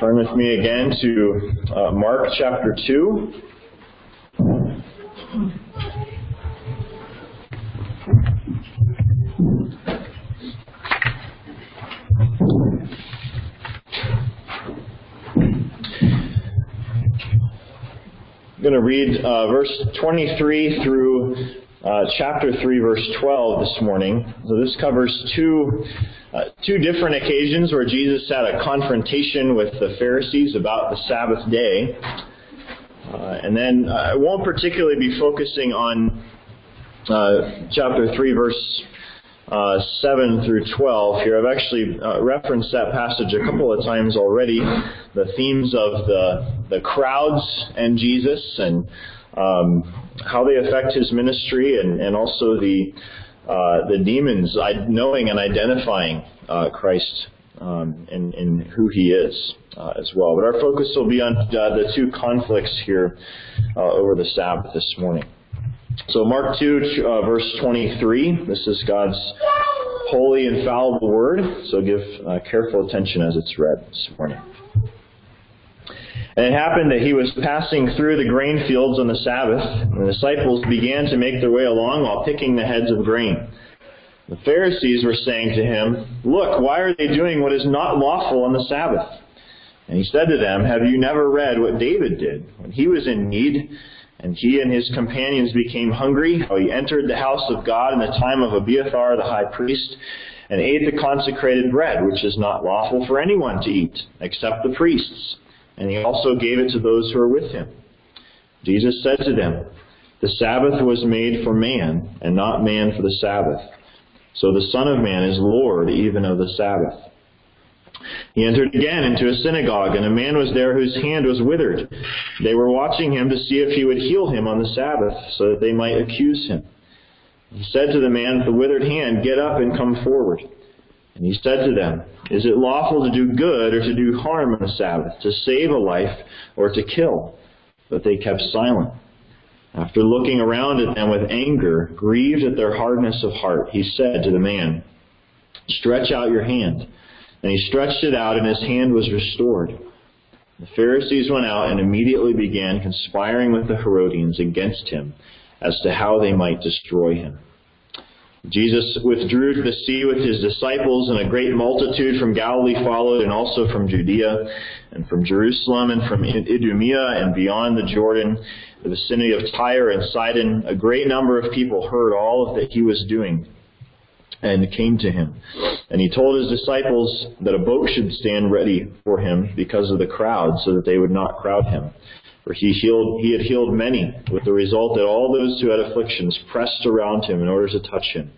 turn with me again to uh, Mark chapter 2. I'm going to read uh, verse 23 through uh, chapter 3, verse 12 this morning. So this covers two, uh, two different occasions where Jesus had a confrontation with the Pharisees about the Sabbath day. Uh, and then I won't particularly be focusing on uh, chapter 3, verse uh, 7 through 12 here. I've actually uh, referenced that passage a couple of times already. The themes of the, the crowds and Jesus and um, how they affect his ministry and, and also the, uh, the demons knowing and identifying uh, Christ um, and, and, who he is uh, as well. But our focus will be on uh, the two conflicts here over the Sabbath this morning. So Mark 2, uh, verse 23, this is God's holy, infallible word, so give uh, careful attention as it's read this morning. And it happened that he was passing through the grain fields on the Sabbath, and the disciples began to make their way along while picking the heads of grain. The Pharisees were saying to him, Look, why are they doing what is not lawful on the Sabbath? And he said to them, Have you never read what David did when he was in need? And he and his companions became hungry. How he entered the house of God in the time of Abiathar the high priest and ate the consecrated bread, which is not lawful for anyone to eat except the priests. And he also gave it to those who were with him. Jesus said to them, The Sabbath was made for man, and not man for the Sabbath. So the Son of Man is Lord even of the Sabbath. He entered again into a synagogue, and a man was there whose hand was withered. They were watching him to see if he would heal him on the Sabbath, so that they might accuse him. He said to the man with the withered hand, Get up and come forward. And he said to them, Is it lawful to do good or to do harm on the Sabbath, to save a life or to kill? But they kept silent. After looking around at them with anger, grieved at their hardness of heart, he said to the man, Stretch out your hand. And he stretched it out, and his hand was restored. The Pharisees went out and immediately began conspiring with the Herodians against him as to how they might destroy him. Jesus withdrew to the sea with his disciples, and a great multitude from Galilee followed, and also from Judea, and from Jerusalem, and from Idumea, and beyond the Jordan, the vicinity of Tyre and Sidon. A great number of people heard all that he was doing and came to him. And he told his disciples that a boat should stand ready for him because of the crowd, so that they would not crowd him. For he healed, he had healed many, with the result that all those who had afflictions pressed around him in order to touch him.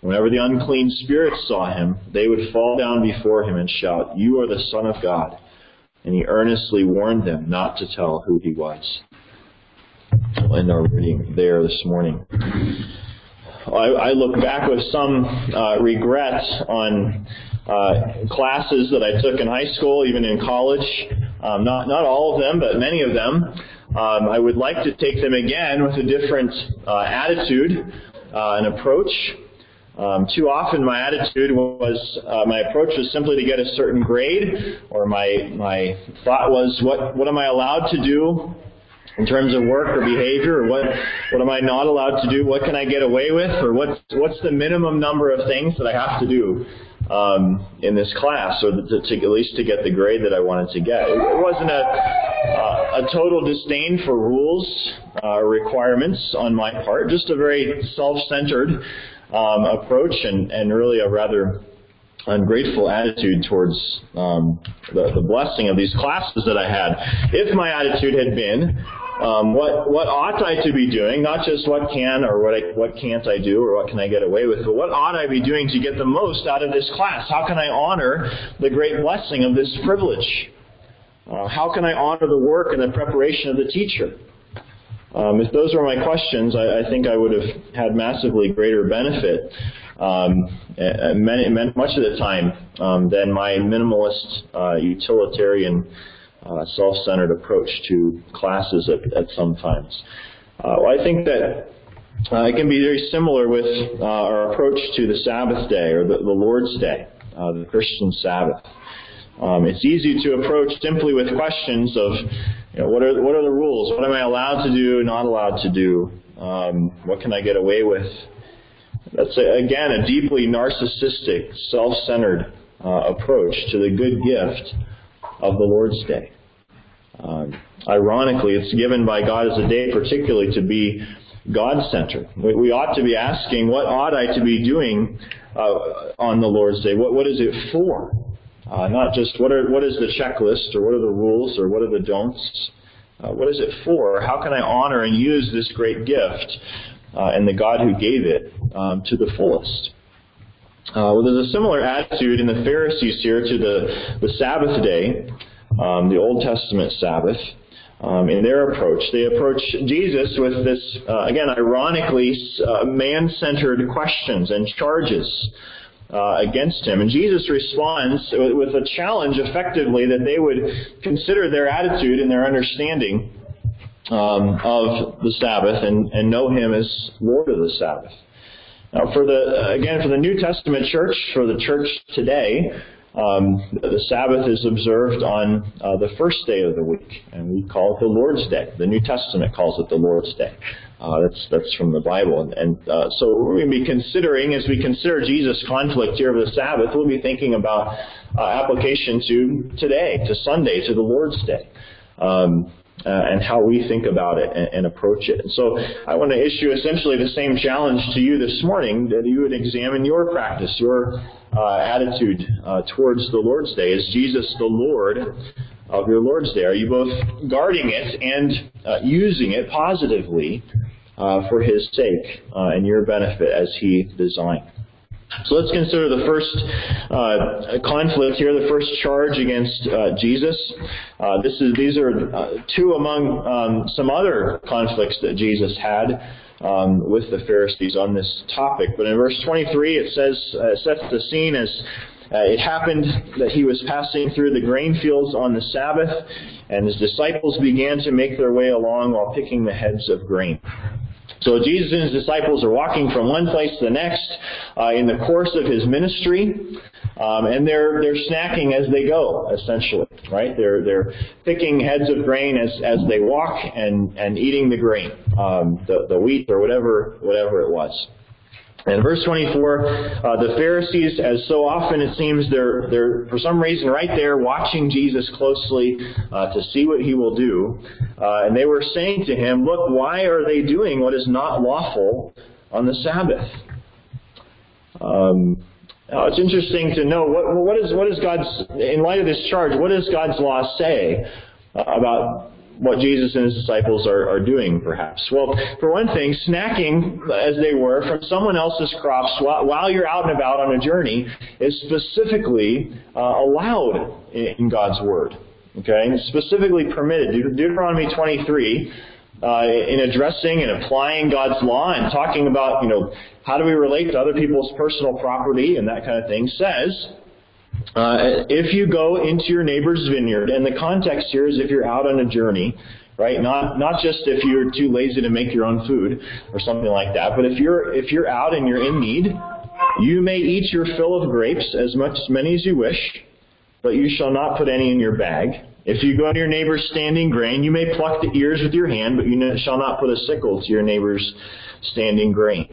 Whenever the unclean spirits saw him, they would fall down before him and shout, You are the Son of God. And he earnestly warned them not to tell who he was. We'll end our reading there this morning. I, I look back with some uh, regret on uh, classes that I took in high school, even in college. Um, not not all of them, but many of them. Um, I would like to take them again with a different uh, attitude uh, and approach. Um, too often, my attitude was uh, my approach was simply to get a certain grade, or my my thought was, what what am I allowed to do in terms of work or behavior, or what what am I not allowed to do? What can I get away with, or what's what's the minimum number of things that I have to do um, in this class, or to, to, at least to get the grade that I wanted to get? It, it wasn't a uh, a total disdain for rules uh, requirements on my part, just a very self-centered um, approach, and and really a rather ungrateful attitude towards um, the, the blessing of these classes that I had. If my attitude had been, um, what what ought I to be doing? Not just what can or what I, what can't I do or what can I get away with, but what ought I be doing to get the most out of this class? How can I honor the great blessing of this privilege? Uh, how can I honor the work and the preparation of the teacher? Um, if those were my questions, I, I, think I would have had massively greater benefit, um, many, much of the time, um, than my minimalist, uh, utilitarian uh, self-centered approach to classes at, at some times. Uh, well, I think that uh, it can be very similar with uh, our approach to the Sabbath day or the, the Lord's day, uh, the Christian Sabbath. Um, it's easy to approach simply with questions of, you know, what are what are the rules? What am I allowed to do? Not allowed to do? Um, what can I get away with? That's a, again a deeply narcissistic, self-centered uh, approach to the good gift of the Lord's Day. Um, ironically, it's given by God as a day particularly to be God-centered. We, we ought to be asking, what ought I to be doing uh, on the Lord's Day? What, what is it for? Uh, not just what, are, what is the checklist or what are the rules or what are the don'ts. Uh, what is it for? How can I honor and use this great gift uh, and the God who gave it um, to the fullest? Uh, well, there's a similar attitude in the Pharisees here to the, the Sabbath day, um, the Old Testament Sabbath um, in their approach. They approach Jesus with this, uh, again, ironically, uh, man centered questions and charges. Uh, against him. And Jesus responds with a challenge effectively that they would consider their attitude and their understanding um, of the Sabbath and, and know him as Lord of the Sabbath. Now, for the again for the New Testament church, for the church today, um, the Sabbath is observed on uh, the first day of the week, and we call it the Lord's Day. The New Testament calls it the Lord's Day. Uh, that's that's from the Bible, and, and uh, so we're going to be considering as we consider Jesus' conflict here of the Sabbath. We'll be thinking about uh, application to today, to Sunday, to the Lord's Day. Um, uh, and how we think about it and, and, approach it. And so I want to issue essentially the same challenge to you this morning that you would examine your practice, your uh, attitude uh, towards the Lord's Day. Is Jesus the Lord of your Lord's Day? Are you both guarding it and uh, using it positively uh, for His sake uh, and your benefit as He designed? So let's consider the first uh, conflict here, the first charge against uh, Jesus. Uh, this is these are uh, two among um, some other conflicts that Jesus had um, with the Pharisees on this topic. But in verse 23, it says, uh, sets the scene as uh, it happened that he was passing through the grain fields on the Sabbath, and his disciples began to make their way along while picking the heads of grain. So Jesus and his disciples are walking from one place to the next uh, in the course of his ministry. Um, and they're they're snacking as they go, essentially, right? They're they're picking heads of grain as as they walk and and eating the grain, um, the the wheat or whatever whatever it was. And verse 24, uh, the Pharisees, as so often it seems, they're, they're for some reason right there watching Jesus closely uh, to see what he will do. Uh, and they were saying to him, Look, why are they doing what is not lawful on the Sabbath? Um, now, it's interesting to know what, what is what is God's in light of this charge. What does God's law say uh, about what Jesus and his disciples are, are doing, perhaps? Well, for one thing, snacking as they were from someone else's crops while, while you're out and about on a journey is specifically uh, allowed in, in God's word. Okay, specifically permitted. Deuteronomy 23 uh, in addressing and applying God's law and talking about, you know, how do we relate to other people's personal property and that kind of thing, says, uh, if you go into your neighbor's vineyard, and the context here is if you're out on a journey, right? Not not just if you're too lazy to make your own food or something like that, but if you're if you're out and you're in need, you may eat your fill of grapes as much as many as you wish, but you shall not put any in your bag. If you go to your neighbor's standing grain, you may pluck the ears with your hand, but you shall not put a sickle to your neighbor's standing grain.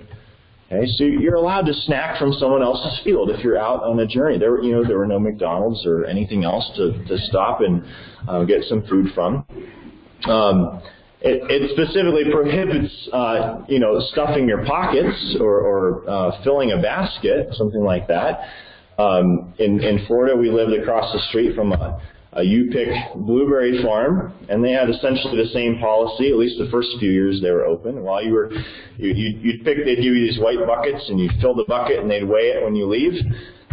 Okay, so you're allowed to snack from someone else's field if you're out on a journey. There, you know, there were no McDonald's or anything else to, to stop and uh, get some food from. Um, it, it, specifically prohibits, uh, you know, stuffing your pockets or, or uh, filling a basket, something like that. Um, in, in Florida, we lived across the street from a a U-Pick blueberry farm, and they had essentially the same policy. At least the first few years they were open. While you were, you, you'd, you'd pick, they'd give you these white buckets, and you'd fill the bucket, and they'd weigh it when you leave,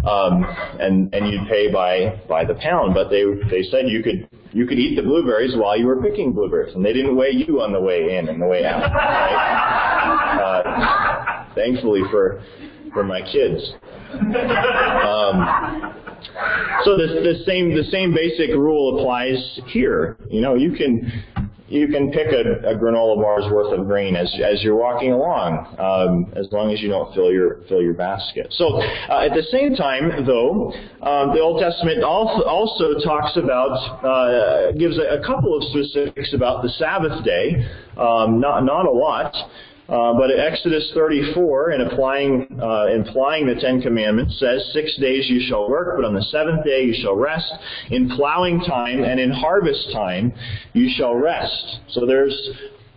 um, and and you'd pay by by the pound. But they they said you could you could eat the blueberries while you were picking blueberries, and they didn't weigh you on the way in and the way out. Right? Uh, thankfully for for my kids. Um, so the, the same the same basic rule applies here. You know, you can you can pick a, a granola bar's worth of grain as as you're walking along, um, as long as you don't fill your fill your basket. So uh, at the same time, though, um, the Old Testament also, talks about uh, gives a, a, couple of specifics about the Sabbath day, um, not not a lot. Uh, but Exodus 34, in applying, uh, implying the Ten Commandments, says, Six days you shall work, but on the seventh day you shall rest. In plowing time and in harvest time you shall rest. So there's,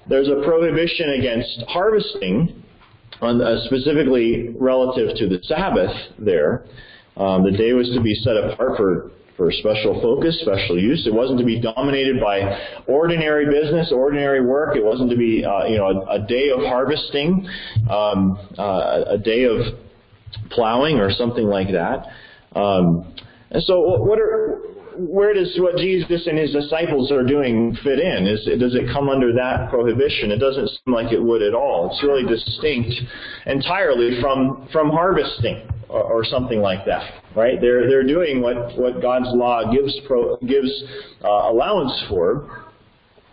there's a prohibition against harvesting, on, uh, specifically relative to the Sabbath there. Um, the day was to be set apart for for special focus, special use. It wasn't to be dominated by ordinary business, ordinary work. It wasn't to be, uh, you know, a, a, day of harvesting, um, uh, a day of plowing, or something like that. Um, and so, what are where does what Jesus and his disciples are doing fit in? Is, does it come under that prohibition? It doesn't seem like it would at all. It's really distinct entirely from from harvesting or, something like that, right? They're they're doing what what God's law gives pro, gives uh, allowance for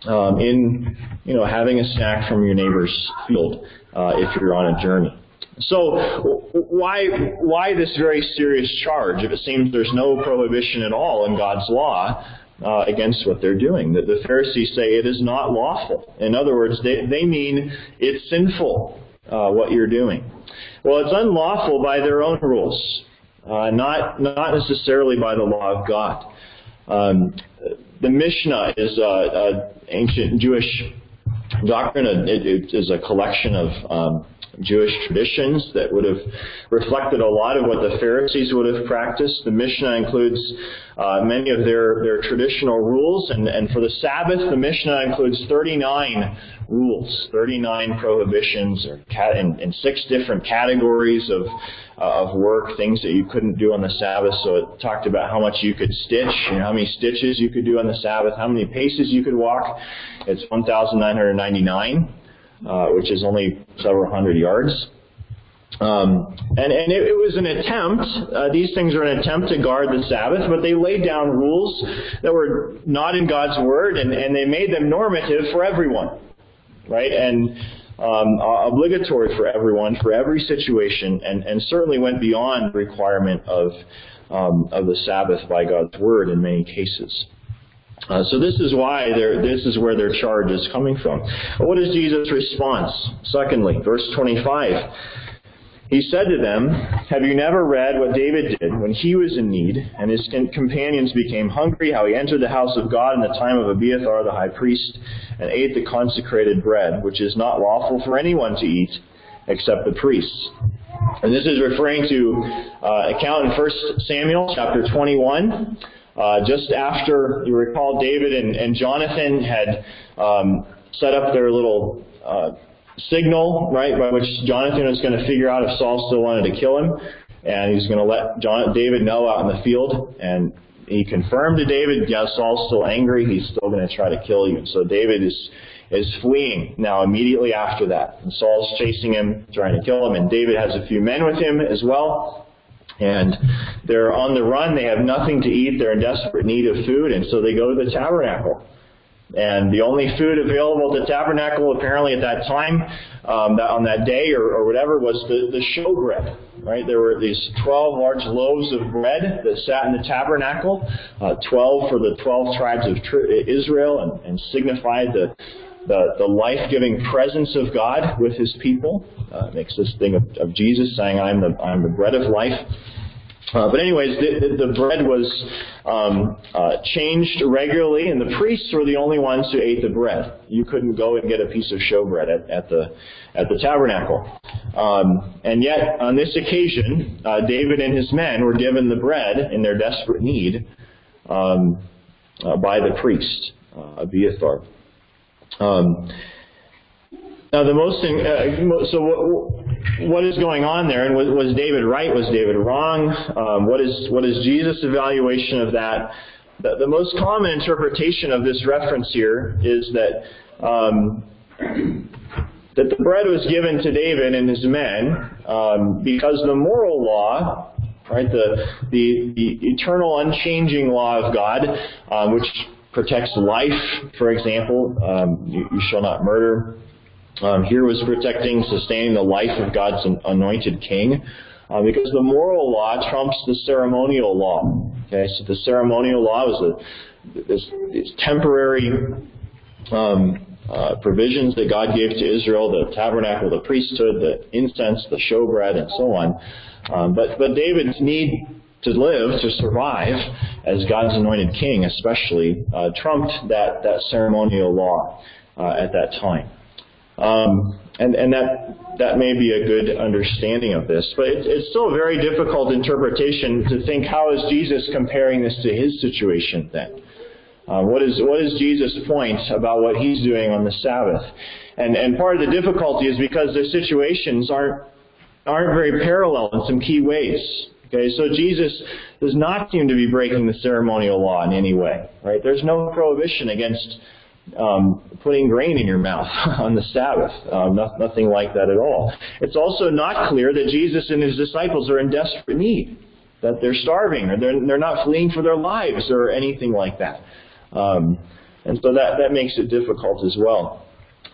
um, in you know having a snack from your neighbor's field uh, if you're on a journey. So why why this very serious charge if it seems there's no prohibition at all in God's law uh, against what they're doing? That the Pharisees say it is not lawful. In other words, they, they mean it's sinful uh, what you're doing. Well, it's unlawful by their own rules, uh, not not necessarily by the law of God. Um, the Mishnah is an ancient Jewish doctrine. It, it is a collection of um, Jewish traditions that would have reflected a lot of what the Pharisees would have practiced. The Mishnah includes uh, many of their, their traditional rules, and, and for the Sabbath, the Mishnah includes 39 rules, 39 prohibitions, or cat, in, in six different categories of uh, of work, things that you couldn't do on the Sabbath. So it talked about how much you could stitch, you know, how many stitches you could do on the Sabbath, how many paces you could walk. It's 1,999 uh, which is only several hundred yards. Um, and and it, it, was an attempt, uh, these things are an attempt to guard the Sabbath, but they laid down rules that were not in God's Word, and, and they made them normative for everyone, right? And um, obligatory for everyone, for every situation, and, and certainly went beyond the requirement of, um, of the Sabbath by God's Word in many cases. Uh, so this is why this is where their charge is coming from. What is Jesus' response? Secondly, verse 25. He said to them, Have you never read what David did when he was in need and his companions became hungry, how he entered the house of God in the time of Abiathar the high priest and ate the consecrated bread, which is not lawful for anyone to eat except the priests? And this is referring to uh, account in 1 Samuel chapter 21. Uh, just after, you recall, David and, and Jonathan had um, set up their little uh, signal, right, by which Jonathan was going to figure out if Saul still wanted to kill him, and he was going to let John, David know out in the field, and he confirmed to David, yeah, Saul's still angry, he's still going to try to kill you. So David is is fleeing now immediately after that. And Saul's chasing him, trying to kill him, and David has a few men with him as well. And they're on the run. They have nothing to eat. They're in desperate need of food. And so they go to the tabernacle. And the only food available at the tabernacle, apparently at that time, um, that on that day or, or whatever, was the, the showbread. Right? There were these 12 large loaves of bread that sat in the tabernacle, uh, 12 for the 12 tribes of Israel, and, and signified the the, the life-giving presence of God with His people. Uh, makes this thing of, of, Jesus saying, "I'm the I'm the bread of life." Uh, but anyways, the, the, the bread was um, uh, changed regularly, and the priests were the only ones who ate the bread. You couldn't go and get a piece of showbread at, at the at the tabernacle. Um, and yet, on this occasion, uh, David and his men were given the bread in their desperate need um, uh, by the priest, uh, Abiathar. Um, now, the most uh, so what, what is going on there, and was, was David right? Was David wrong? Um, what is what is Jesus' evaluation of that? The, the, most common interpretation of this reference here is that um, that the bread was given to David and his men um, because the moral law, right, the, the the eternal, unchanging law of God, um, which protects life, for example. Um, you, you, shall not murder. Um, here was protecting, sustaining the life of God's anointed king. Uh, because the moral law trumps the ceremonial law. Okay, so the ceremonial law was a, this, this temporary um, uh, provisions that God gave to Israel, the tabernacle, the priesthood, the incense, the showbread, and so on. Um, but but David's need to live, to survive, as God's anointed king, especially, uh, trumped that that ceremonial law uh, at that time. Um, and and that that may be a good understanding of this, but it, it's still a very difficult interpretation to think how is Jesus comparing this to his situation then. Uh, what is what is Jesus' point about what he's doing on the Sabbath? And and part of the difficulty is because the situations aren't aren't very parallel in some key ways. Okay, so Jesus does not seem to be breaking the ceremonial law in any way. Right? There's no prohibition against um, putting grain in your mouth on the Sabbath. Um, no, nothing like that at all. It's also not clear that Jesus and his disciples are in desperate need, that they're starving, or they're, they're not fleeing for their lives, or anything like that. Um, and so that, that makes it difficult as well.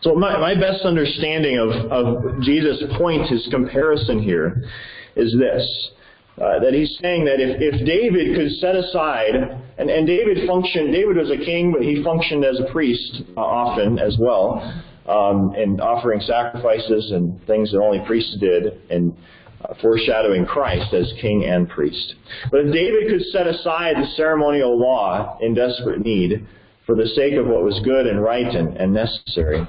So my, my best understanding of, of Jesus' point, his comparison here, is this. Uh, that he's saying that if, if David could set aside, and, and David functioned, David was a king, but he functioned as a priest uh, often as well, um, and offering sacrifices and things that only priests did, and uh, foreshadowing Christ as king and priest. But if David could set aside the ceremonial law in desperate need for the sake of what was good and right and, and necessary,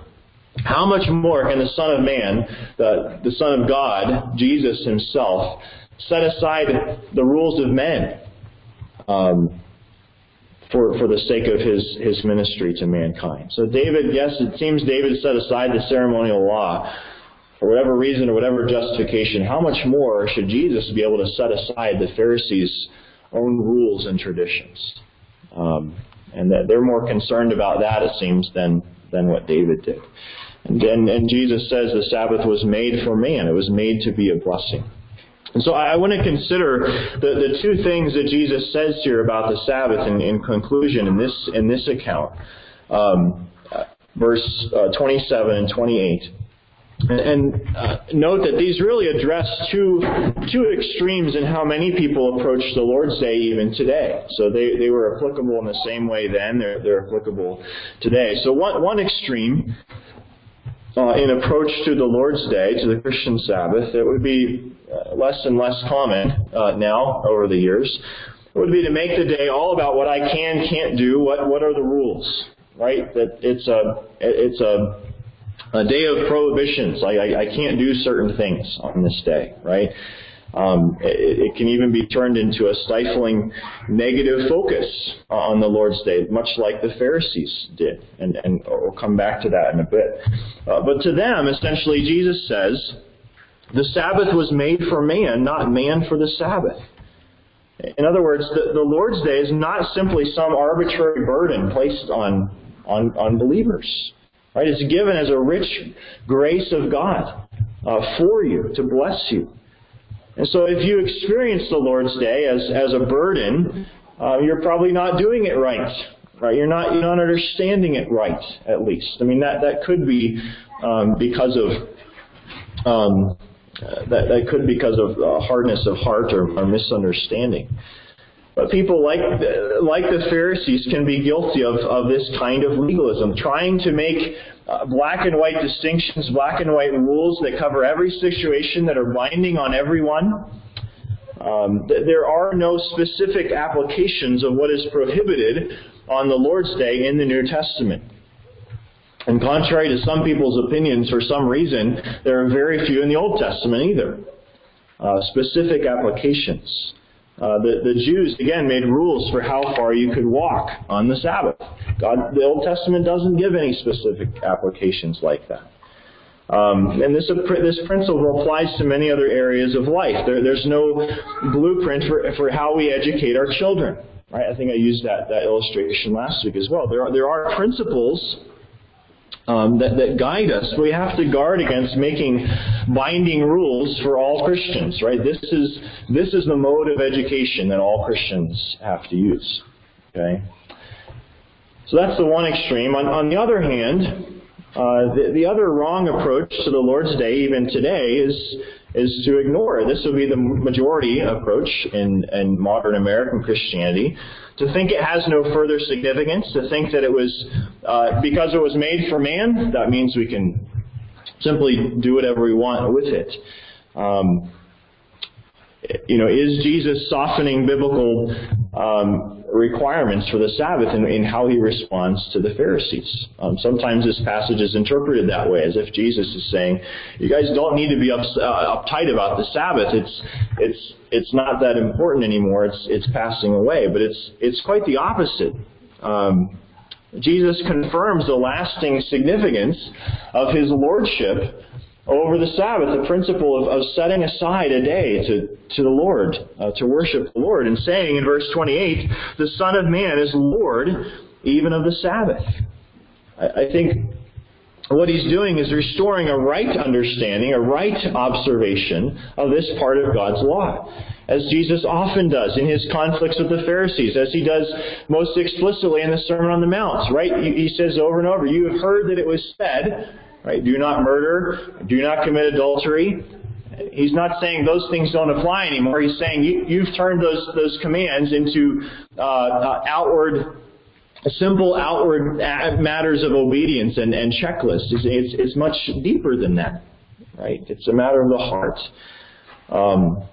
how much more can the Son of Man, the, the Son of God, Jesus himself, set aside the rules of men um, for, for the sake of his, his ministry to mankind? So David, yes, it seems David set aside the ceremonial law for whatever reason or whatever justification, how much more should Jesus be able to set aside the Pharisees' own rules and traditions? Um, and that they're more concerned about that, it seems, than, than what David did. And, and, and Jesus says the Sabbath was made for man. It was made to be a blessing. And so I want to consider the, the two things that Jesus says here about the Sabbath in, in conclusion in this, in this account. Um, verse uh, 27 and 28. And uh, note that these really address two, two extremes in how many people approach the Lord's Day even today. So they, they were applicable in the same way then, they're, they're applicable today. So one, one extreme uh, in approach to the Lord's Day, to the Christian Sabbath, it would be uh, less and less common uh, now over the years, would be to make the day all about what I can, can't do, what, what are the rules, right? That it's a, it's a a day of prohibitions. Like I, I can't do certain things on this day, right? Um, it, it, can even be turned into a stifling negative focus on the Lord's Day, much like the Pharisees did. And, and we'll come back to that in a bit. Uh, but to them, essentially, Jesus says, the Sabbath was made for man, not man for the Sabbath. In other words, the, the Lord's Day is not simply some arbitrary burden placed on, on, on believers. Right? It's given as a rich grace of God uh, for you to bless you. And so if you experience the Lord's Day as, as a burden, uh, you're probably not doing it right. Right? You're not you're not understanding it right, at least. I mean that that could be um, because of um, that that could because of uh, hardness of heart or, or misunderstanding. But people like like the Pharisees can be guilty of, of this kind of legalism, trying to make uh, black and white distinctions, black and white rules that cover every situation that are binding on everyone. Um, th- there are no specific applications of what is prohibited on the Lord's Day in the New Testament. And contrary to some people's opinions, for some reason, there are very few in the Old Testament either. Uh, specific applications. Uh, the, the Jews, again, made rules for how far you could walk on the Sabbath. God, the Old Testament doesn't give any specific applications like that. Um, and this, this principle applies to many other areas of life. There, there's no blueprint for, for how we educate our children. Right? I think I used that, that illustration last week as well. There are, there are principles um, that, that guide us. We have to guard against making binding rules for all Christians, right? This is, this is the mode of education that all Christians have to use. Okay? So that's the one extreme. On, on the other hand, uh, the, the other wrong approach to the Lord's Day, even today, is is to ignore. This would be the majority approach in, in modern American Christianity. To think it has no further significance, to think that it was uh, because it was made for man, that means we can simply do whatever we want with it. Um, you know, is Jesus softening biblical um, requirements for the Sabbath in, how he responds to the Pharisees? Um, sometimes this passage is interpreted that way, as if Jesus is saying, "You guys don't need to be ups, uh, uptight about the Sabbath. It's it's it's not that important anymore. It's it's passing away." But it's it's quite the opposite. Um, Jesus confirms the lasting significance of his lordship over the Sabbath, the principle of, of setting aside a day to, to the Lord, uh, to worship the Lord, and saying in verse 28, the Son of Man is Lord even of the Sabbath. I, I think what he's doing is restoring a right understanding, a right observation of this part of God's law. As Jesus often does in his conflicts with the Pharisees, as he does most explicitly in the Sermon on the Mount, right? He says over and over, You have heard that it was said, Right? Do not murder. Do not commit adultery. He's not saying those things don't apply anymore. He's saying you, have turned those those commands into uh, uh, outward, simple outward matters of obedience and, and checklists. It's, it's, it's, much deeper than that. Right? It's a matter of the heart. Um,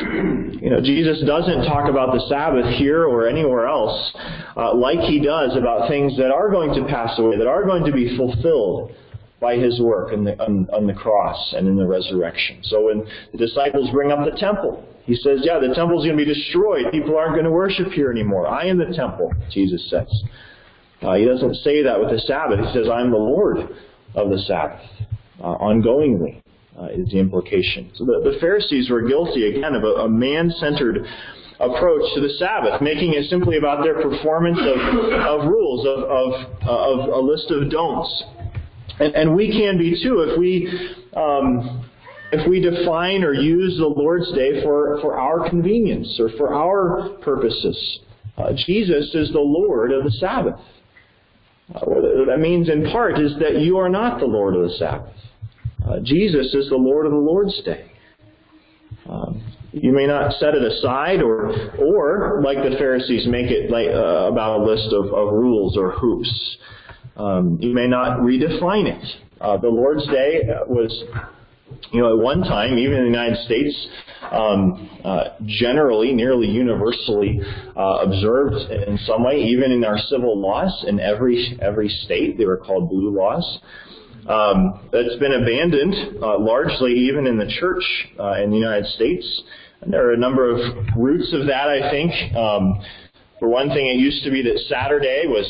you know, Jesus doesn't talk about the Sabbath here or anywhere else uh, like he does about things that are going to pass away, that are going to be fulfilled by his work on the, on, on the cross and in the resurrection. So when the disciples bring up the temple, he says, Yeah, the temple's going to be destroyed. People aren't going to worship here anymore. I am the temple, Jesus says. Uh, he doesn't say that with the Sabbath. He says, I am the Lord of the Sabbath. Uh, ongoingly uh, is the implication. So the, the, Pharisees were guilty, again, of a, a man centered approach to the Sabbath, making it simply about their performance of, of rules, of, of, of a list of don'ts. And, and we can be too if we um, if we define or use the Lord's Day for, for our convenience or for our purposes. Uh, Jesus is the Lord of the Sabbath. Uh, what that means in part is that you are not the Lord of the Sabbath. Uh, Jesus is the Lord of the Lord's Day. Um, you may not set it aside, or, or like the Pharisees, make it like, uh, about a list of, of rules or hoops. Um, you may not redefine it. Uh, the Lord's Day was, you know, at one time, even in the United States, um, uh, generally, nearly universally uh, observed in some way, even in our civil laws in every every state. They were called blue laws. Um, that's been abandoned uh, largely, even in the church uh, in the United States. And there are a number of roots of that, I think. Um, for one thing, it used to be that Saturday was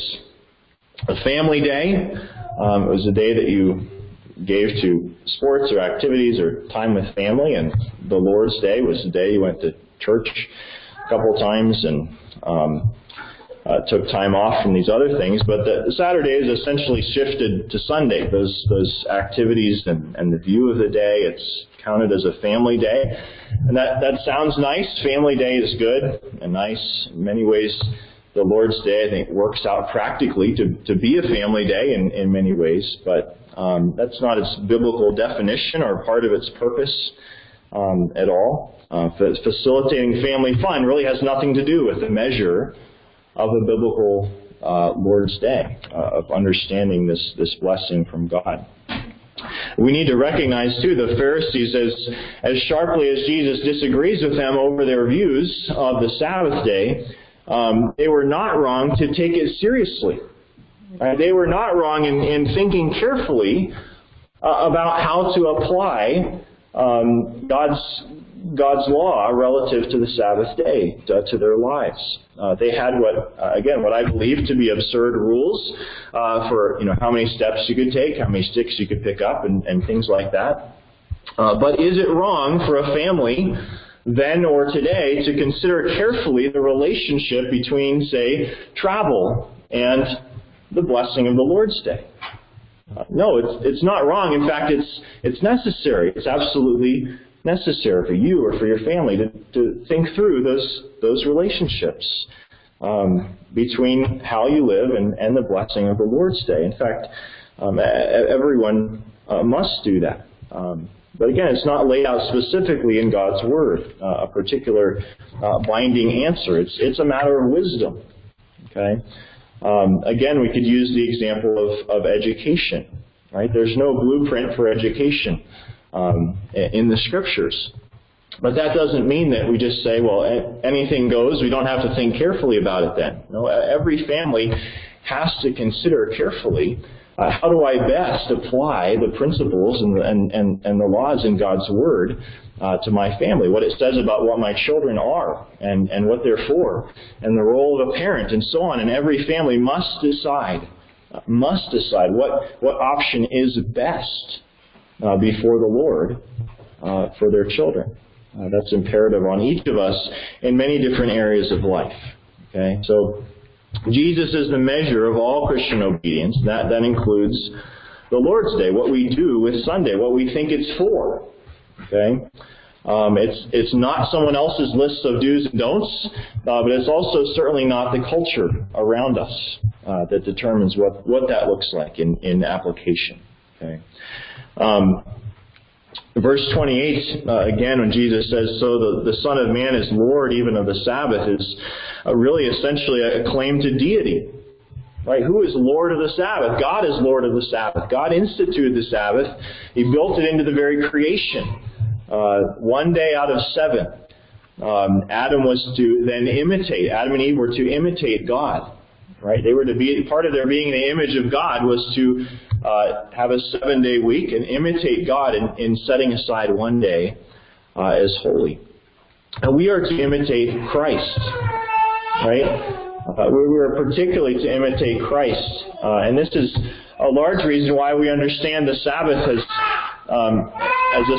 a family day. Um, it was a day that you gave to sports or activities or time with family, and the Lord's Day was the day you went to church a couple times and um, uh, took time off from these other things. But the Saturday is essentially shifted to Sunday. Those those activities and, and the view of the day, it's counted as a family day, and that that sounds nice. Family day is good and nice in many ways the Lord's Day, I think, works out practically to, to be a family day in, in many ways, but um, that's not its biblical definition or part of its purpose um, at all. Uh, facilitating family fun really has nothing to do with the measure of a biblical uh, Lord's Day, uh, of understanding this, this blessing from God. We need to recognize too the Pharisees as as sharply as Jesus disagrees with them over their views of the Sabbath day, um, they were not wrong to take it seriously. They were not wrong in, in thinking carefully uh, about how to apply um, God's God's law relative to the Sabbath day to, to their lives. Uh, they had what, uh, again, what I believe to be absurd rules uh, for you know how many steps you could take, how many sticks you could pick up, and, and things like that. Uh, but is it wrong for a family then or today to consider carefully the relationship between, say, travel and the blessing of the Lord's Day. No, it's, it's not wrong. In fact, it's, it's necessary. It's absolutely necessary for you or for your family to, to think through those, those relationships. um, between how you live and, and the blessing of the Lord's Day. In fact, um, everyone uh, must do that. Um, but again, it's not laid out specifically in God's Word, uh, a particular uh, binding answer. It's, it's a matter of wisdom. Okay? Um, again, we could use the example of, of education. Right? There's no blueprint for education um, in the Scriptures. But that doesn't mean that we just say, well, anything goes. We don't have to think carefully about it then. No, every family has to consider carefully uh, how do I best apply the principles and, and, and, and the laws in God's Word uh, to my family, what it says about what my children are and, and what they're for, and the role of a parent, and so on. And every family must decide, must decide what, what option is best uh, before the Lord uh, for their children. Uh, that's imperative on each of us in many different areas of life. Okay, so Jesus is the measure of all Christian obedience. That that includes the Lord's Day, what we do with Sunday, what we think it's for. Okay, um, it's it's not someone else's list of do's and don'ts, uh, but it's also certainly not the culture around us uh, that determines what what that looks like in in application. Okay. Um, Verse 28, uh, again, when Jesus says, So the, the Son of Man is Lord even of the Sabbath, is uh, really essentially a, a claim to deity. Right? Who is Lord of the Sabbath? God is Lord of the Sabbath. God instituted the Sabbath. He built it into the very creation. Uh, one day out of seven. Um, Adam was to then imitate, Adam and Eve were to imitate God. Right? They were to be, part of their being the image of God was to uh, have a seven day week and imitate God in, in setting aside one day uh, as holy. And we are to imitate Christ, right? Uh, we were particularly to imitate Christ. Uh, and this is a large reason why we understand the Sabbath has, um,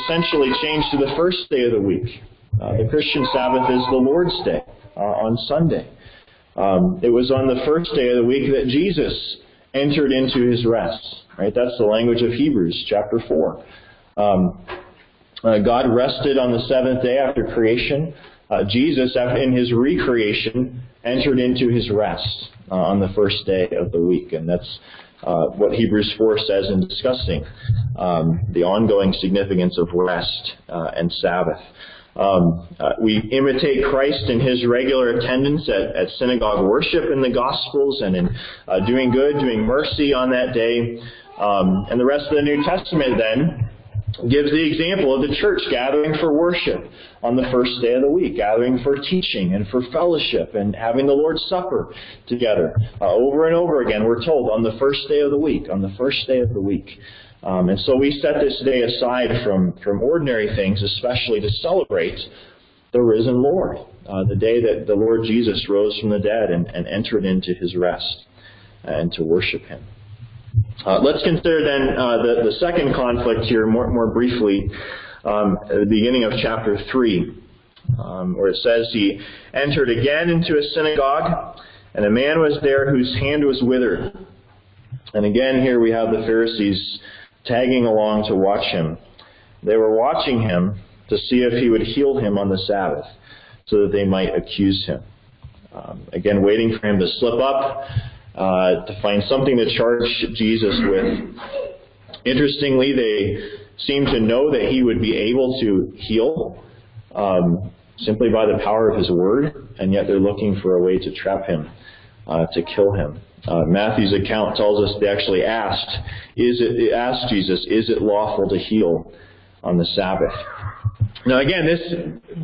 essentially changed to the first day of the week. Uh, the Christian Sabbath is the Lord's Day uh, on Sunday. Um, it was on the first day of the week that Jesus entered into his rest. Right? That's the language of Hebrews chapter 4. Um, uh, God rested on the seventh day after creation. Uh, Jesus, in his recreation, entered into his rest uh, on the first day of the week. And that's uh, what Hebrews 4 says in discussing um, the ongoing significance of rest uh, and Sabbath. Um, uh, we imitate Christ in his regular attendance at, at synagogue worship in the Gospels and in uh, doing good, doing mercy on that day. Um, and the rest of the New Testament then gives the example of the church gathering for worship on the first day of the week, gathering for teaching and for fellowship and having the Lord's Supper together. Uh, over and over again, we're told on the first day of the week, on the first day of the week. Um, and so we set this day aside from, from ordinary things, especially to celebrate the risen Lord, uh, the day that the Lord Jesus rose from the dead and, and entered into his rest and to worship him. Uh, let's consider then uh, the, the second conflict here more, more briefly um, at the beginning of chapter 3, um, where it says, He entered again into a synagogue, and a man was there whose hand was withered. And again, here we have the Pharisees tagging along to watch him. They were watching him to see if he would heal him on the Sabbath so that they might accuse him. Um, again, waiting for him to slip up, uh, to find something to charge Jesus with. Interestingly, they seem to know that he would be able to heal um, simply by the power of his word, and yet they're looking for a way to trap him, uh, to kill him. Uh, Matthew's account tells us they actually asked, "Is it?" Asked Jesus, "Is it lawful to heal on the Sabbath?" Now, again, this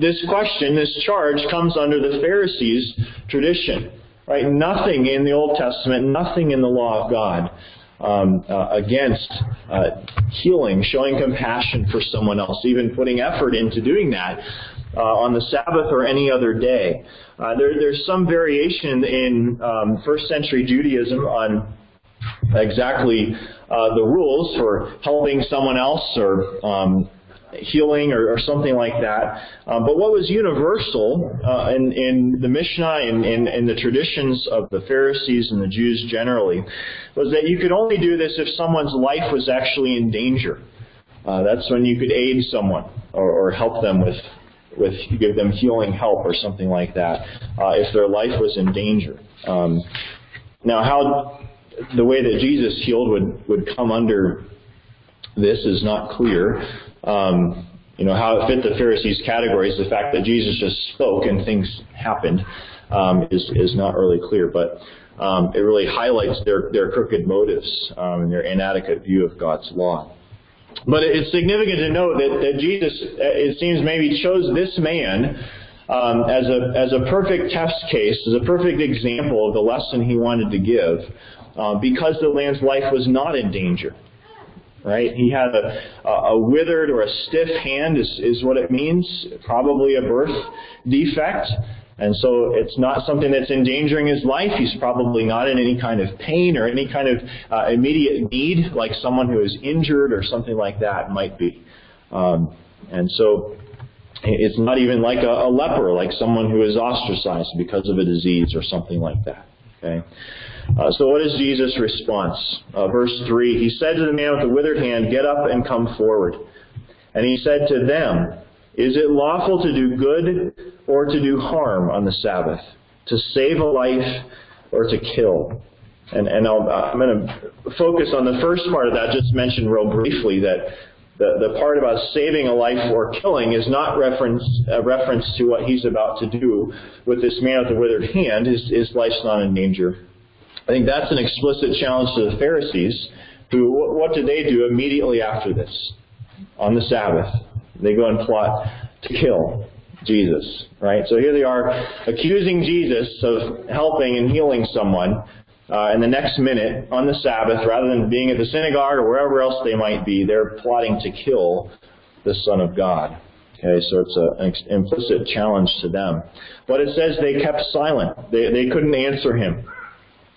this question, this charge, comes under the Pharisees' tradition, right? Nothing in the Old Testament, nothing in the law of God um, uh, against uh, healing, showing compassion for someone else, even putting effort into doing that uh, on the Sabbath or any other day. Uh, there, there's some variation in um, first century Judaism on exactly uh, the rules for helping someone else or um, healing or, or, something like that. Um, but what was universal uh, in, in, the Mishnah and in, in, the traditions of the Pharisees and the Jews generally was that you could only do this if someone's life was actually in danger. Uh, that's when you could aid someone or, or help them with with give them healing help or something like that. uh, if their life was in danger. Um, now, how the way that Jesus healed would, would come under this is not clear. Um, you know, how it fit the Pharisees' categories, the fact that Jesus just spoke and things happened, um, is, is not really clear. But um, it really highlights their, their crooked motives um, and their inadequate view of God's law. But it's significant to note that, that Jesus, it seems, maybe chose this man um, as a as a perfect test case, as a perfect example of the lesson he wanted to give, uh, because the man's life was not in danger. Right? He had a, a withered or a stiff hand, is, is what it means, probably a birth defect. And so it's not something that's endangering his life. He's probably not in any kind of pain or any kind of uh, immediate need, like someone who is injured or something like that might be. Um, and so it's not even like a, a leper, like someone who is ostracized because of a disease or something like that. Okay. Uh, so what is Jesus' response? Uh, verse 3, he said to the man with the withered hand, Get up and come forward. And he said to them, Is it lawful to do good or to do harm on the Sabbath? To save a life or to kill? And, and i am going to focus on the first part of that, just mention real briefly that the, the part about saving a life or killing is not reference, a reference to what he's about to do with this man with the withered hand. His, his life's not in danger. I think that's an explicit challenge to the Pharisees, who, what did they do immediately after this? On the Sabbath. They go and plot to kill Jesus, right? So here they are accusing Jesus of helping and healing someone, uh, and the next minute, on the Sabbath, rather than being at the synagogue or wherever else they might be, they're plotting to kill the Son of God. Okay, so it's a, an implicit challenge to them. But it says they kept silent. They, they couldn't answer him.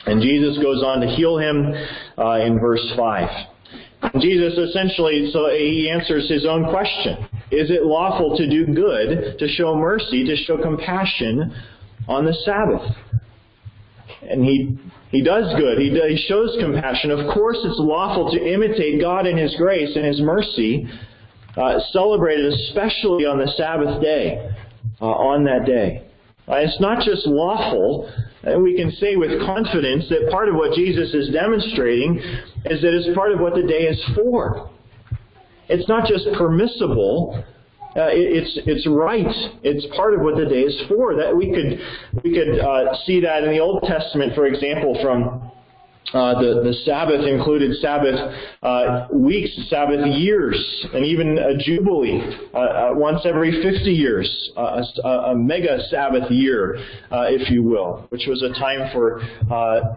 And Jesus goes on to heal him uh, in verse 5. And Jesus essentially, so he answers his own question. Is it lawful to do good, to show mercy, to show compassion on the Sabbath? And he he does good. He, he shows compassion. Of course, it's lawful to imitate God in His grace and His mercy, uh, celebrated especially on the Sabbath day, uh, on that day. Uh, it's not just lawful, and we can say with confidence that part of what Jesus is demonstrating is that it's part of what the day is for. It's not just permissible, uh, it, it's it's right. It's part of what the day is for. That we could we could uh, see that in the Old Testament, for example, from uh, the, the Sabbath included Sabbath uh, weeks, Sabbath years, and even a Jubilee uh, uh once every 50 years, uh, a, a, mega Sabbath year, uh, if you will, which was a time for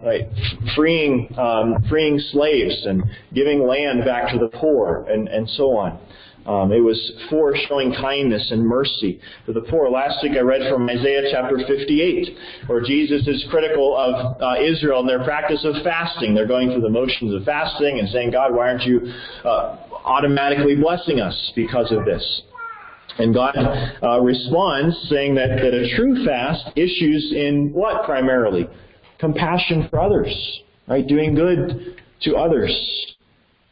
right, freeing, um, freeing slaves and giving land back to the poor and, and so on. Um, it was for showing kindness and mercy to the poor. Last week I read from Isaiah chapter 58, where Jesus is critical of uh, Israel and their practice of fasting. They're going through the motions of fasting and saying, God, why aren't you uh, automatically blessing us because of this? And God uh, responds saying that, that a true fast issues in what primarily? Compassion for others, right? Doing good to others.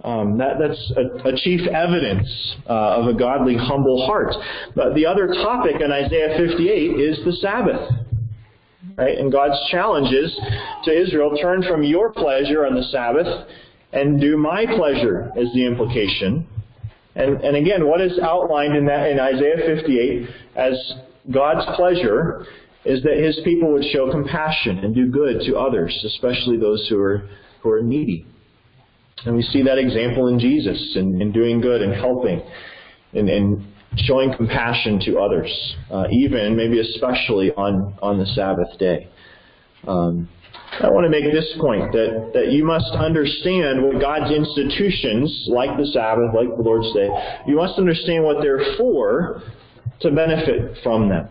Um, that, that's a, a, chief evidence uh, of a godly, humble heart. But the other topic in Isaiah 58 is the Sabbath. Right? And God's challenge is to Israel turn from your pleasure on the Sabbath and do my pleasure, is the implication. And, and again, what is outlined in, that, in Isaiah 58 as God's pleasure is that his people would show compassion and do good to others, especially those who are, who are needy. And we see that example in Jesus in, in doing good and helping and, and showing compassion to others, uh, even, maybe especially on, on the Sabbath day. Um, I want to make this point that, that you must understand what God's institutions, like the Sabbath, like the Lord's Day, you must understand what they're for to benefit from them.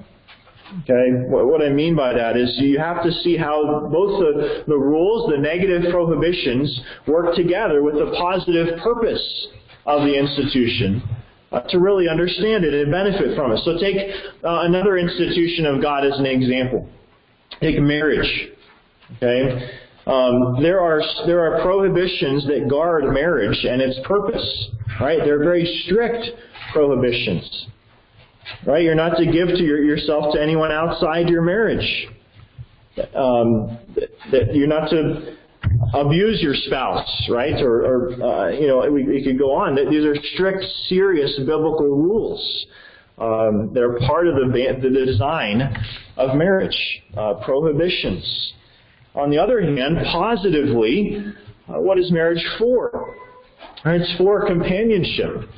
Okay, what I mean by that is you have to see how both the, the rules, the negative prohibitions, work together with the positive purpose of the institution uh, to really understand it and benefit from it. So take uh, another institution of God as an example. Take marriage. Okay, um, there are there are prohibitions that guard marriage and its purpose. Right, they're very strict prohibitions. Right? You're not to give to your, yourself to anyone outside your marriage. Um, that you're not to abuse your spouse, right? Or, or uh, you know, we, we could go on. These are strict, serious biblical rules. Um, they're part of the, the design of marriage, uh, prohibitions. On the other hand, positively, uh, what is marriage for? It's for companionship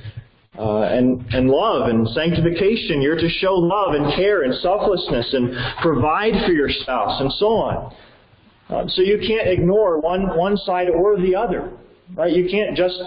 uh, and, and love and sanctification. You're to show love and care and selflessness and provide for your spouse and so on. Uh, so you can't ignore one, one side or the other. Right? You can't just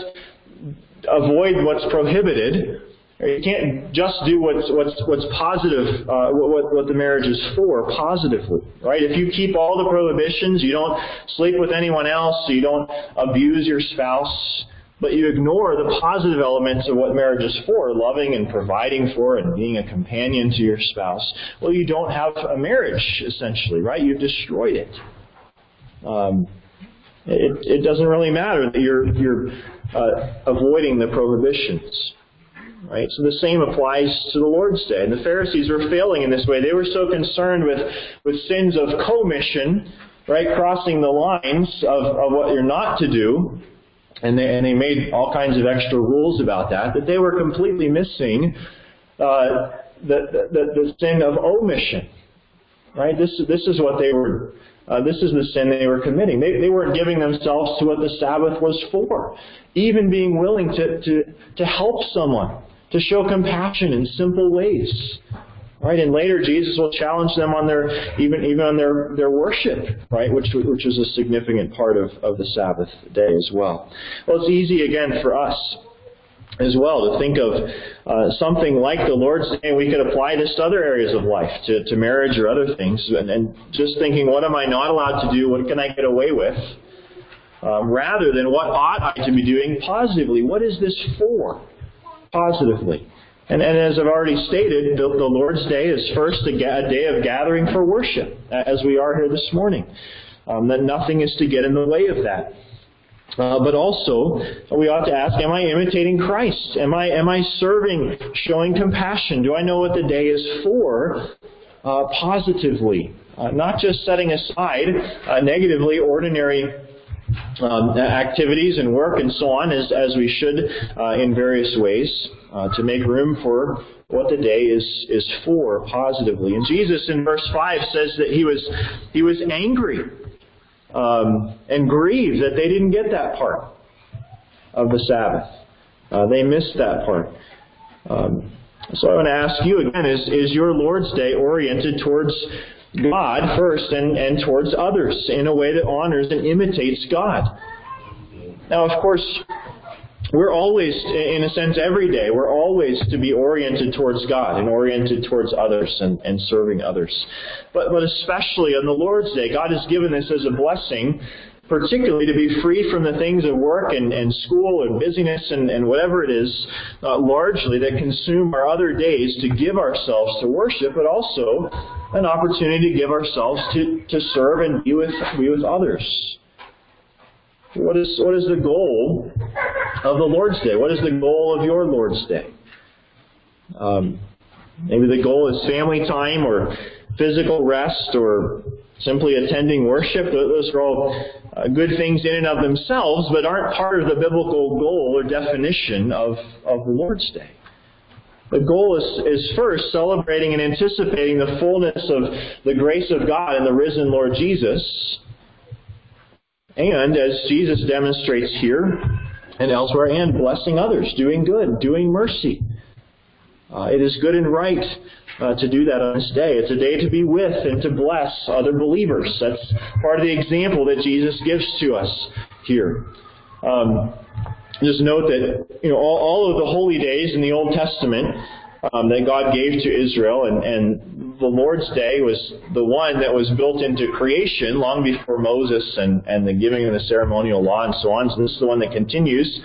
avoid what's prohibited. You can't just do what's what's what's positive, uh, what what the marriage is for positively, right? If you keep all the prohibitions, you don't sleep with anyone else, you don't abuse your spouse, but you ignore the positive elements of what marriage is for, loving and providing for and being a companion to your spouse. Well, you don't have a marriage, essentially, right? You've destroyed it. Um, it, it doesn't really matter that you're, you're uh, avoiding the prohibitions. Right? So the same applies to the Lord's Day. And the Pharisees were failing in this way. They were so concerned with, with sins of commission, right, crossing the lines of, of what you're not to do, and they, and they made all kinds of extra rules about that, that they were completely missing uh, the, the, the sin of omission. Right? This, this is what they were, uh, this is the sin they were committing. They, they weren't giving themselves to what the Sabbath was for. Even being willing to, to, to help someone, to show compassion in simple ways. Right, and later Jesus will challenge them on their even even on their, their worship, right, which which is a significant part of, of the Sabbath day as well. Well, it's easy again for us as well to think of uh, something like the Lord's Day, we could apply this to other areas of life, to, to marriage or other things, and, and just thinking, what am I not allowed to do? What can I get away with? Um, rather than what ought I to be doing positively? What is this for? Positively. And, and as I've already stated, the, the Lord's Day is first a, ga- a, day of gathering for worship, as we are here this morning. Um, that nothing is to get in the way of that. Uh, but also, we ought to ask, am I imitating Christ? Am I, am I serving, showing compassion? Do I know what the day is for uh, positively? Uh, not just setting aside uh, negatively ordinary um, activities and work and so on, as, as we should uh, in various ways uh, to make room for what the day is, is for positively. And Jesus in verse 5 says that he was, he was angry um, and grieved that they didn't get that part of the Sabbath. Uh, they missed that part. Um, so I want to ask you again, is, is your Lord's Day oriented towards God first and, and towards others in a way that honors and imitates God? Now, of course, we're always, in a sense, every day, we're always to be oriented towards God and oriented towards others and, and serving others. But, but especially on the Lord's Day, God has given this as a blessing, particularly to be free from the things of work and, and school and busyness and, and whatever it is, uh, largely that consume our other days to give ourselves to worship, but also an opportunity to give ourselves to, to serve and be with, be with others. What is, what is the goal of the Lord's Day? What is the goal of your Lord's Day? Um, maybe the goal is family time or physical rest or simply attending worship. Those are all uh, good things in and of themselves, but aren't part of the biblical goal or definition of, of the Lord's Day. The goal is, is first celebrating and anticipating the fullness of the grace of God and the risen Lord Jesus and as Jesus demonstrates here and elsewhere, and blessing others, doing good, doing mercy. Uh, it is good and right uh, to do that on this day. It's a day to be with and to bless other believers. That's part of the example that Jesus gives to us here. Um, just note that you know all, all of the holy days in the Old Testament um, that God gave to Israel, and, and the Lord's Day was the one that was built into creation long before Moses and, and the giving of the ceremonial law and so on. So this is the one that continues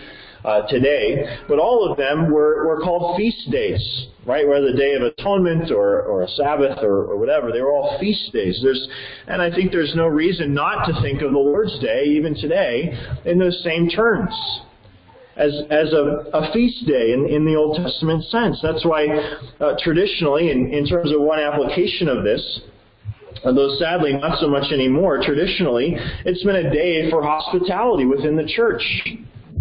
uh, today. But all of them were, were called feast days, right? Whether the Day of Atonement or, or a Sabbath or, or whatever, they were all feast days. There's, and I think there's no reason not to think of the Lord's Day, even today, in those same terms. As, as a, a feast day in, in the Old Testament sense. That's why uh, traditionally, in, in terms of one application of this, Although sadly not so much anymore, traditionally, it's been a day for hospitality within the church.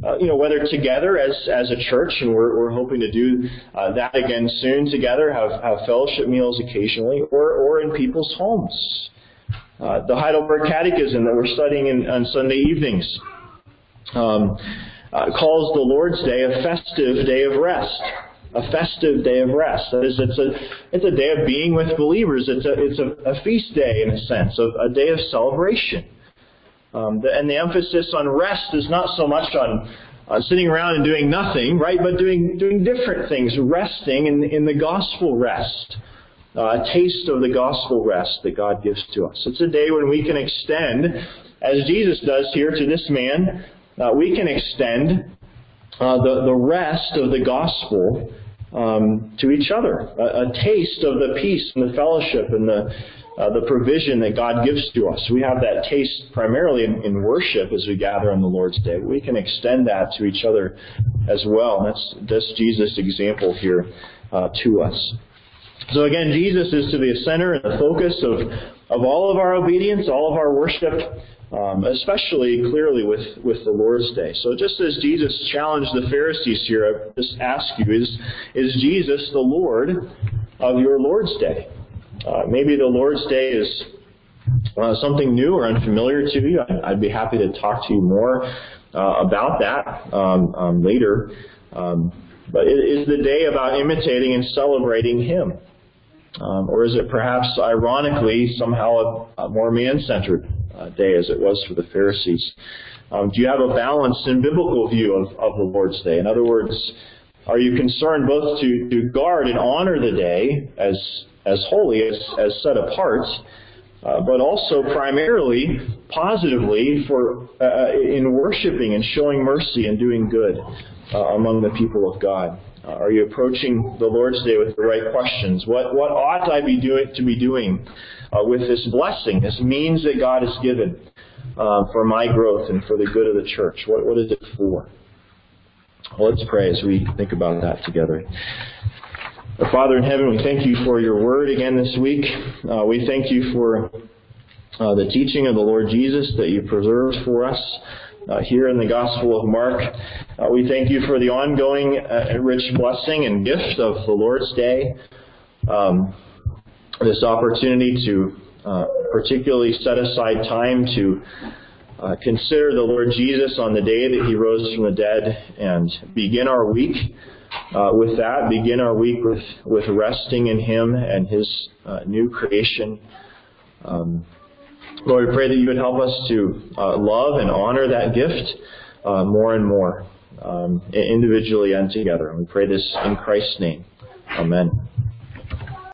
Uh, you know, whether together as, as a church, and we're, we're hoping to do uh, that again soon together, have, have fellowship meals occasionally, or, or in people's homes. Uh, the Heidelberg Catechism that we're studying in, on Sunday evenings um, uh, calls the Lord's Day a festive day of rest a festive day of rest. That is, it's a it's a day of being with believers. It's a it's a, a feast day in a sense, a, a day of celebration. Um, the, and the emphasis on rest is not so much on uh, sitting around and doing nothing, right? But doing doing different things, resting in in the gospel rest. Uh, a taste of the gospel rest that God gives to us. It's a day when we can extend, as Jesus does here to this man, uh, we can extend uh, the, the rest of the gospel um, to each other. A, a, taste of the peace and the fellowship and the, uh, the provision that God gives to us. We have that taste primarily in, in, worship as we gather on the Lord's Day. We can extend that to each other as well. That's, that's Jesus' example here uh, to us. So again, Jesus is to be the center and the focus of, of all of our obedience, all of our worship, um, especially clearly with, with the Lord's Day. So just as Jesus challenged the Pharisees here, I just ask you, is, is Jesus the Lord of your Lord's Day? Uh, maybe the Lord's Day is uh, something new or unfamiliar to you. I'd be happy to talk to you more uh, about that um, um, later. Um, but is the day about imitating and celebrating Him. Um, or is it perhaps ironically somehow a, a more man centered day as it was for the Pharisees? Um, do you have a balanced and biblical view of, of the Lord's Day? In other words, are you concerned both to, to guard and honor the day as, as holy, as, as set apart, uh, but also primarily positively for uh, in worshiping and showing mercy and doing good uh, among the people of God? Uh, are you approaching the Lord's Day with the right questions? What, what ought I be doing to be doing uh, with this blessing, this means that God has given uh, for my growth and for the good of the church? What, what is it for? Well, let's pray as we think about that together. Our Father in heaven, we thank you for your word again this week. Uh, we thank you for uh, the teaching of the Lord Jesus that you preserved for us uh, here in the Gospel of Mark. Uh, we thank you for the ongoing uh, rich blessing and gift of the Lord's Day. Um, this opportunity to uh, particularly set aside time to uh, consider the Lord Jesus on the day that he rose from the dead and begin our week uh, with that, begin our week with, with resting in him and his new creation. Um, Lord, we pray that you would help us to uh, love and honor that gift uh, more and more, um, individually and together. And we pray this in Christ's name. Amen.